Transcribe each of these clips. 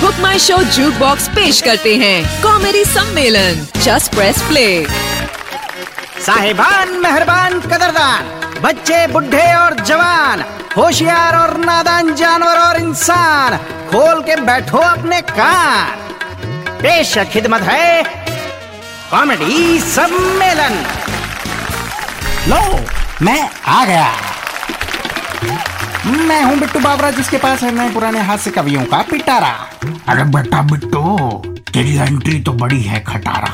Book माई show Jukebox पेश करते हैं। कॉमेडी सम्मेलन। जस्ट प्रेस प्ले साहिबान, मेहरबान, कदरदान। बच्चे, बुढ़े और जवान, होशियार और नादान जानवर और इंसान, खोल के बैठो अपने कान। पेश खिदमत है कॉमेडी सम्मेलन। लो, मैं आ गया। मैं हूँ बिट्टू बाबरा जिसके पास है नए पुराने हास्य कवियों का पिटारा। अरे बेटा बिट्टू तेरी एंट्री तो बड़ी है खटारा।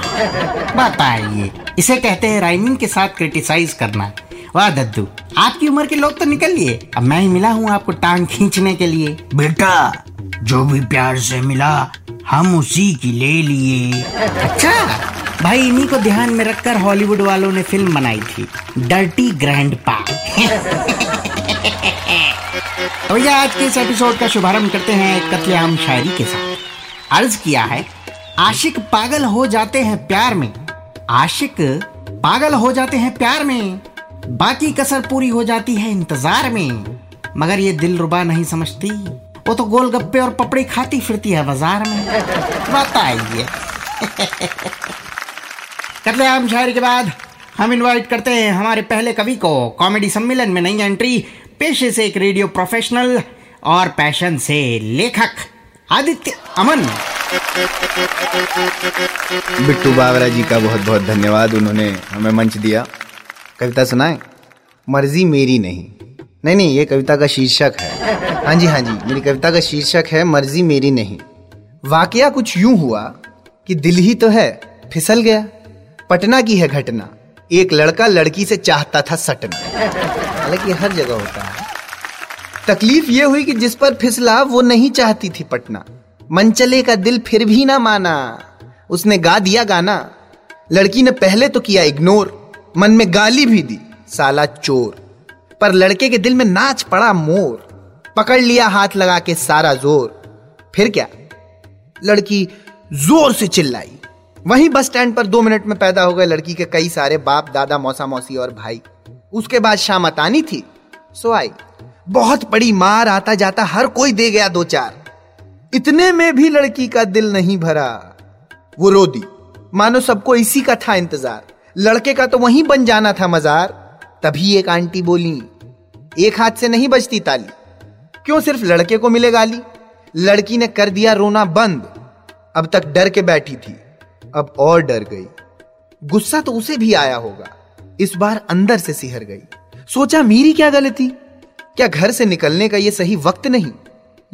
बताइए इसे कहते हैं राइमिंग के साथ क्रिटिसाइज करना। वाह दद्दू आपकी उम्र के लोग तो निकल लिए। अब मैं ही मिला हूँ आपको टांग खींचने के लिए। बेटा जो भी प्यार से मिला हम उसी की ले लिए। अच्छा भाई इन्हीं को ध्यान में रखकर हॉलीवुड वालों ने फ़िल्म बनाई थी डर्टी ग्रैंड पा तो भैया, आज के इस एपिसोड का शुभारंभ करते हैं कत्लेआम शायरी के साथ। अर्ज़ किया है, आशिक पागल हो जाते हैं प्यार में। आशिक पागल हो जाते हैं प्यार में। बाकी कसर पूरी हो जाती है इंतज़ार में। मगर ये दिल रुबा नहीं समझती। वो तो गोलगप्पे और पपड़ी खाती फिरती है बाज़ार में। बताइए कत्लेआम शायरी के बाद हम इनवाइट करते हैं हमारे पहले कवि को। कॉमेडी सम्मेलन में नई एंट्री पेशे से एक रेडियो प्रोफेशनल और पैशन से लेखक आदित्य अमन। बिट्टू बावरा जी का बहुत बहुत धन्यवाद। उन्होंने हमें मंच दिया। कविता सुनाए? मर्ज़ी मेरी नहीं। नहीं नहीं, ये कविता का शीर्षक है। हाँ जी हाँ जी, मेरी कविता का शीर्षक है, मर्ज़ी मेरी नहीं। वाकया कुछ यूँ हुआ कि दिल ही तो है, फिसल गया। पटना की है घटना। एक लड़का लड़की से चाहता था सटना। हालाँकि हर जगह होता है। तकलीफ़ ये हुई कि जिस पर फिसला, वो नहीं चाहती थी पटना। मनचले का दिल फिर भी ना माना। उसने गा दिया गाना। लड़की ने पहले तो किया इग्नोर मन में गाली भी दी, साला चोर। पर लड़के के दिल में नाच पड़ा मोर। पकड़ लिया हाथ लगा के सारा ज़ोर। फिर क्या? लड़की ज़ोर से चिल्लाई। वहीं बस स्टैंड पर दो मिनट में पैदा हो गए लड़की के कई सारे बाप, दादा, मौसा, मौसी और भाई। उसके बाद शाम आनी थी, सो आई। बहुत बड़ी मार, आता जाता हर कोई दे गया दो चार। इतने में भी लड़की का दिल नहीं भरा। वो रो दी मानो सबको इसी का था इंतज़ार। लड़के का तो वहीं बन जाना था मजार। तभी एक आंटी बोली, एक हाथ से नहीं बजती ताली। क्यों सिर्फ़ लड़के को मिले गाली लड़की ने कर दिया रोना बंद। अब तक डर के बैठी थी। अब और डर गई। गुस्सा तो उसे भी आया होगा। इस बार अंदर से सिहर गई। सोचा मेरी क्या गलती? क्या घर से निकलने का यह सही वक्त नहीं?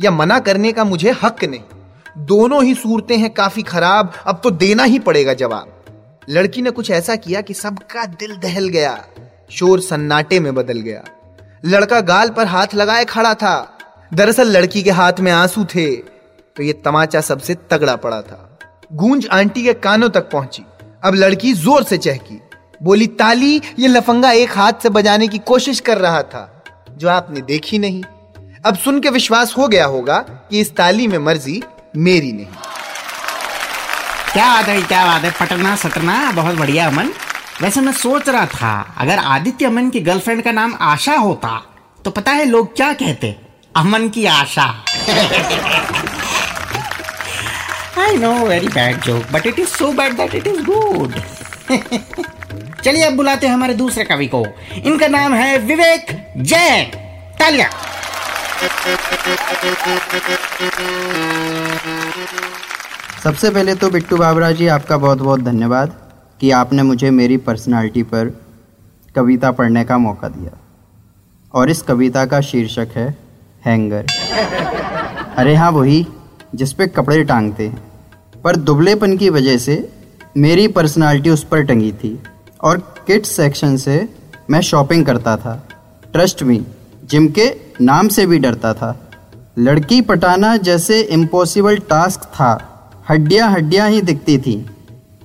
या मना करने का मुझे हक नहीं? दोनों ही सूरतें हैं काफ़ी खराब, अब तो देना ही पड़ेगा जवाब। लड़की ने कुछ ऐसा किया कि सबका दिल दहल गया। शोर सन्नाटे में बदल गया। लड़का गाल पर हाथ लगाए खड़ा था। दरअसल लड़की के हाथ में आँसू थे। तो ये तमाचा सबसे तगड़ा पड़ा था। गूंज आंटी के कानों तक पहुँची। अब लड़की ज़ोर से चहकी। बोली, ताली, ये लफंगा एक हाथ से बजाने की कोशिश कर रहा था, जो आपने देखी नहीं। अब सुन के विश्वास हो गया होगा कि इस ताली में मर्ज़ी मेरी नहीं। क्या बात है, क्या बात है पटना सटना बहुत बढ़िया, अमन। वैसे मैं सोच रहा था, अगर आदित्य अमन की गर्लफ्रेंड का नाम आशा होता तो पता है लोग क्या कहते? अमन की आशा। I know very bad joke but it is so bad that it is good चलिए अब बुलाते हैं हमारे दूसरे कवि को। इनका नाम है विवेक जैन। तालिया। सबसे पहले तो बिट्टू बाबरा जी, आपका बहुत बहुत धन्यवाद कि आपने मुझे मेरी पर्सनालिटी पर कविता पढ़ने का मौका दिया। और इस कविता का शीर्षक है, हैंगर। अरे हाँ वही जिस पे कपड़े टांगते। पर दुबलेपन की वजह से मेरी पर्सनालिटी उस पर टंगी थी और किड्स सेक्शन से मैं शॉपिंग करता था। ट्रस्ट मी, जिम के नाम से भी डरता था। लड़की पटाना जैसे इम्पॉसिबल टास्क था। हड्डियाँ हड्डियाँ ही दिखती थी।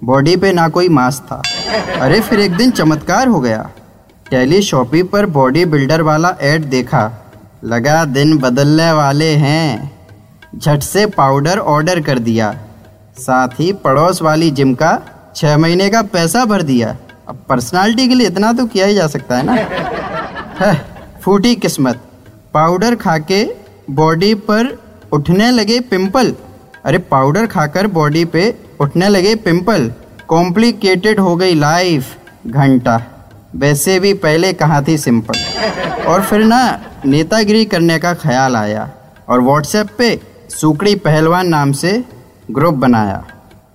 बॉडी पे ना कोई मांस था। अरे फिर एक दिन चमत्कार हो गया। टेली शॉपी पर बॉडी बिल्डर वाला ऐड देखा। लगा दिन बदलने वाले हैं। झट से पाउडर ऑर्डर कर दिया। साथ ही पड़ोस वाली जिम का छह महीने का पैसा भर दिया। अब पर्सनालिटी के लिए इतना तो किया ही जा सकता है ना? है, फूटी किस्मत। पाउडर खा के बॉडी पर उठने लगे पिंपल। अरे पाउडर खाकर बॉडी पे उठने लगे पिंपल। कॉम्प्लिकेटेड हो गई लाइफ। घंटा। वैसे भी पहले कहाँ थी सिंपल। और फिर ना नेतागिरी करने का ख्याल आया। और व्हाट्सएप पे सुकड़ी पहलवान नाम से ग्रुप बनाया।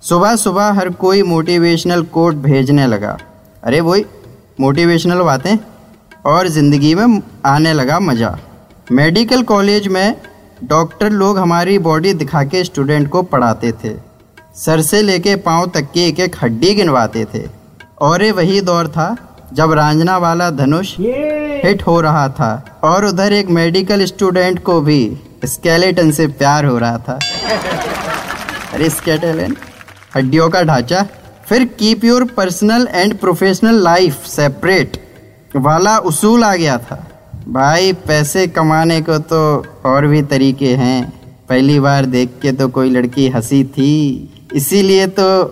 सुबह सुबह हर कोई मोटिवेशनल कोट भेजने लगा। अरे वही मोटिवेशनल बातें? और ज़िंदगी में आने लगा मज़ा। मेडिकल कॉलेज में डॉक्टर लोग हमारी बॉडी दिखा के स्टूडेंट को पढ़ाते थे। सर से लेके पाँव तक की एक एक हड्डी गिनवाते थे। और ये वही दौर था जब रांझना वाला धनुष हिट हो रहा था। और उधर एक मेडिकल स्टूडेंट को भी स्केलेटन से प्यार हो रहा था। अरे स्केलेटन, हड्डियों का ढांचा। फिर keep your personal and professional life separate वाला उसूल आ गया था। भाई, पैसे कमाने को तो और भी तरीके हैं। पहली बार देख के तो कोई लड़की हँसी थी। इसीलिए तो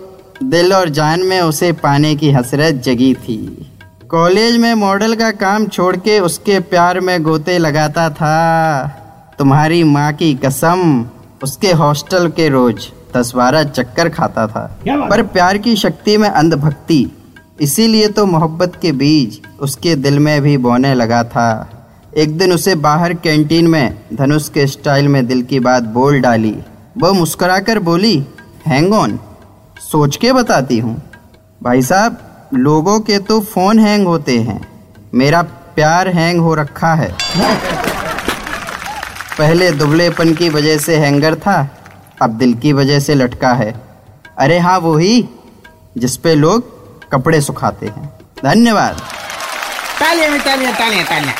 दिल और जान में उसे पाने की हसरत जगी थी। कॉलेज में मॉडल का काम छोड़ के उसके प्यार में गोते लगाता था। तुम्हारी माँ की कसम उसके हॉस्टल के रोज दस बारह चक्कर खाता था। पर प्यार की शक्ति में अंधभक्ति इसीलिए तो मोहब्बत के बीज उसके दिल में भी बोने लगा था। एक दिन उसे बाहर कैंटीन में धनुष के स्टाइल में दिल की बात बोल डाली। वो मुस्कुराकर बोली हैंग ऑन सोच के बताती हूँ। भाई साहब लोगों के तो फ़ोन हैंग होते हैं मेरा प्यार हैंग हो रखा है। पहले दुबलेपन की वजह से हैंगर था, अब दिल की वजह से लटका है। अरे हाँ वही जिस पे लोग कपड़े सुखाते हैं। धन्यवाद। तालियाँ में तालियाँ तालियाँ तालियाँ।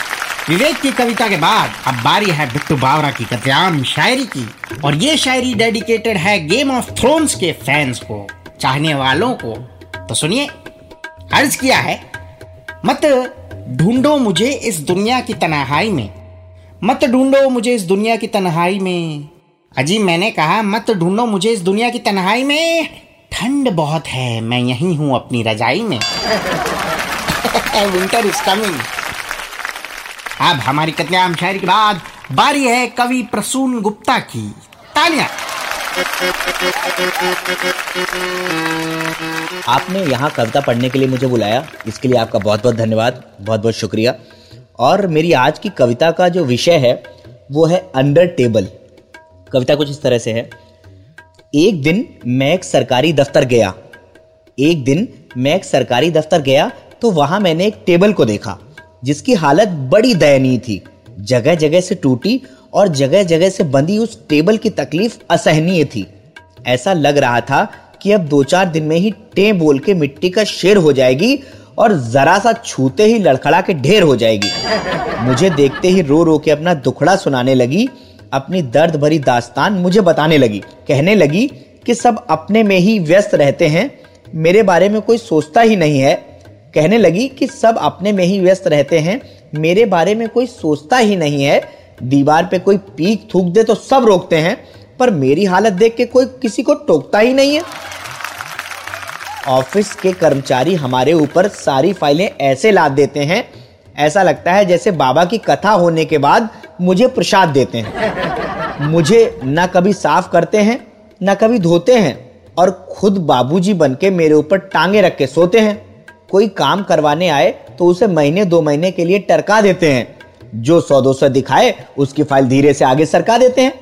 विवेक की कविता के बाद अब बारी है बिट्टू बावरा की कत्याम शायरी की। और ये शायरी डेडिकेटेड है गेम ऑफ़ थ्रोन्स के फैंस को, चाहने वालों को। तो सुनिए, अर्ज़ किया है, मत ढूंढो मुझे इस दुनिया की तनहाई में। मत ढूंढो मुझे इस दुनिया की तन्हाई में। अजी, मैंने कहा, मत ढूंढो मुझे इस दुनिया की तन्हाई में। ठंड बहुत है, मैं यहीं हूँ अपनी रजाई में। विंटर इज़ कमिंग अब हमारी कत्याम शायरी के बाद बारी है कवि प्रसून गुप्ता की। तालियाँ। आपने यहाँ कविता पढ़ने के लिए मुझे बुलाया। इसके लिए आपका बहुत बहुत धन्यवाद बहुत बहुत शुक्रिया। और मेरी आज की कविता का जो विषय है, वो है अंडर टेबल कविता कुछ इस तरह से है। एक दिन मैं एक सरकारी दफ्तर गया। एक दिन मैं एक सरकारी दफ्तर गया तो वहाँ मैंने एक टेबल को देखा, जिसकी हालत बड़ी दयनीय थी। जगह जगह से टूटी और जगह जगह से बंधी उस टेबल की तकलीफ़ असहनीय थी। ऐसा लग रहा था कि अब दो चार दिन में ही टे बोल के मिट्टी का शेर हो जाएगी और जरा सा छूते ही लड़खड़ा के ढेर हो जाएगी। मुझे देखते ही रो रो के अपना दुखड़ा सुनाने लगी, अपनी दर्द भरी दास्तान मुझे बताने लगी, कहने लगी कि सब अपने में ही व्यस्त रहते हैं, मेरे बारे में कोई सोचता ही नहीं है। कहने लगी कि सब अपने में ही व्यस्त रहते हैं, मेरे बारे में कोई सोचता ही नहीं है। दीवार पे कोई पीक थूक दे तो सब रोकते हैं, पर मेरी हालत देख के कोई किसी को टोकता ही नहीं है। ऑफ़िस के कर्मचारी हमारे ऊपर सारी फाइलें ऐसे लाद देते हैं। ऐसा लगता है जैसे बाबा की कथा होने के बाद मुझे प्रसाद देते हैं। मुझे न कभी साफ़ करते हैं, न कभी धोते हैं और खुद बाबूजी बन के मेरे ऊपर टांगे रख के सोते हैं। कोई काम करवाने आए तो उसे महीने, दो महीने के लिए टरका देते हैं। जो सौ दो सौ दिखाए, उसकी फ़ाइल धीरे से आगे सरका देते हैं।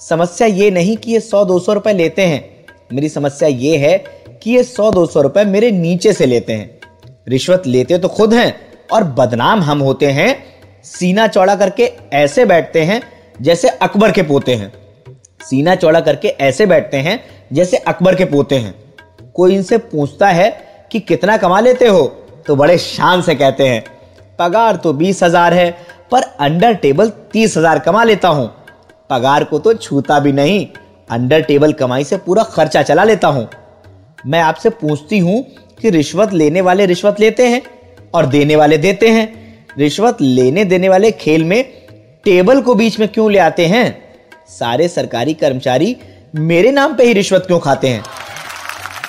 समस्या ये नहीं कि ये सौ दो सौ रुपए लेते हैं। मेरी समस्या ये है कि ये सौ दो सौ रुपए मेरे नीचे से लेते हैं। रिश्वत लेते तो खुद हैं और बदनाम हम होते हैं, सीना चौड़ा करके ऐसे बैठते हैं जैसे अकबर के पोते हैं। सीना चौड़ा करके ऐसे बैठते हैं जैसे अकबर के पोते हैं। कोई इनसे पूछता है कि कितना कमा लेते हो तो बड़े शान से कहते हैं, पगार तो बीस हज़ार है, पर अंडर टेबल तीस हज़ार कमा लेता हूँ। पगार को तो छूता भी नहीं, अंडर टेबल कमाई से पूरा खर्चा चला लेता हूँ। मैं आपसे पूछती हूँ कि रिश्वत लेने वाले रिश्वत लेते हैं और देने वाले देते हैं। रिश्वत लेने देने वाले खेल में टेबल को बीच में क्यों ले आते हैं? सारे सरकारी कर्मचारी मेरे नाम पे ही रिश्वत क्यों खाते हैं?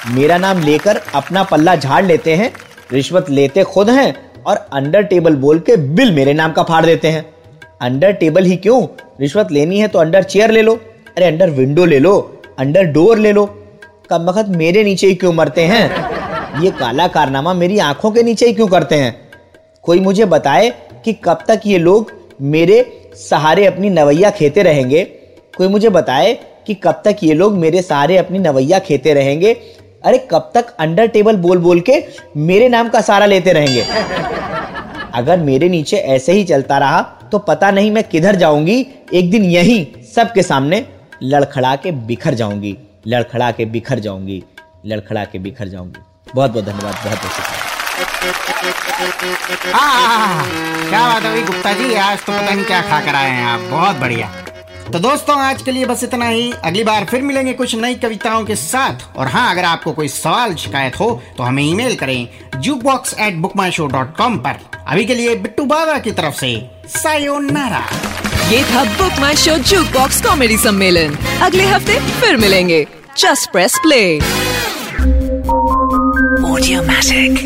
मेरा नाम लेकर अपना पल्ला झाड़ लेते हैं, रिश्वत लेते खुद हैं और अंडर टेबल बोल के बिल मेरे नाम का फाड़ देते हैं। अंडर टेबल ही क्यों? रिश्वत लेनी है तो अंडर चेयर ले लो। अरे, अंडर विंडो ले लो, अंडर डोर ले लो। कब वक्त मेरे नीचे ही क्यों मरते हैं? ये काला कारनामा मेरी आँखों के नीचे ही क्यों करते हैं? कोई मुझे बताए कि कब तक ये लोग मेरे सहारे अपनी नवैया खेते रहेंगे? कोई मुझे बताए कि कब तक ये लोग मेरे सहारे अपनी नवैया खेते रहेंगे? अरे, कब तक अंडर टेबल बोल बोल के मेरे नाम का सहारा लेते रहेंगे? अगर मेरे नीचे ऐसे ही चलता रहा तो पता नहीं मैं किधर जाऊँगी। एक दिन यही सबके सामने लड़खड़ा के बिखर जाऊँगी। लड़खड़ा के बिखर जाऊँगी, लड़खड़ा के बिखर जाऊँगी। बहुत बहुत धन्यवाद, बहुत बहुत शुक्रिया। क्या बात है गुप्ता जी? आज तो पता नहीं क्या खा कर आए हैं आप। बहुत बढ़िया। तो दोस्तों, आज के लिए बस इतना ही। अगली बार फिर मिलेंगे कुछ नई कविताओं के साथ। और हाँ अगर आपको कोई सवाल, शिकायत हो तो हमें ईमेल करें Jukebox at Book My Show dot com पर। अभी के लिए बिट्टू बाबा की तरफ़ से सायोनारा। ये था Book My Show Jukebox comedy सम्मेलन अगले हफ़्ते फिर मिलेंगे। Just press play Audiomatic.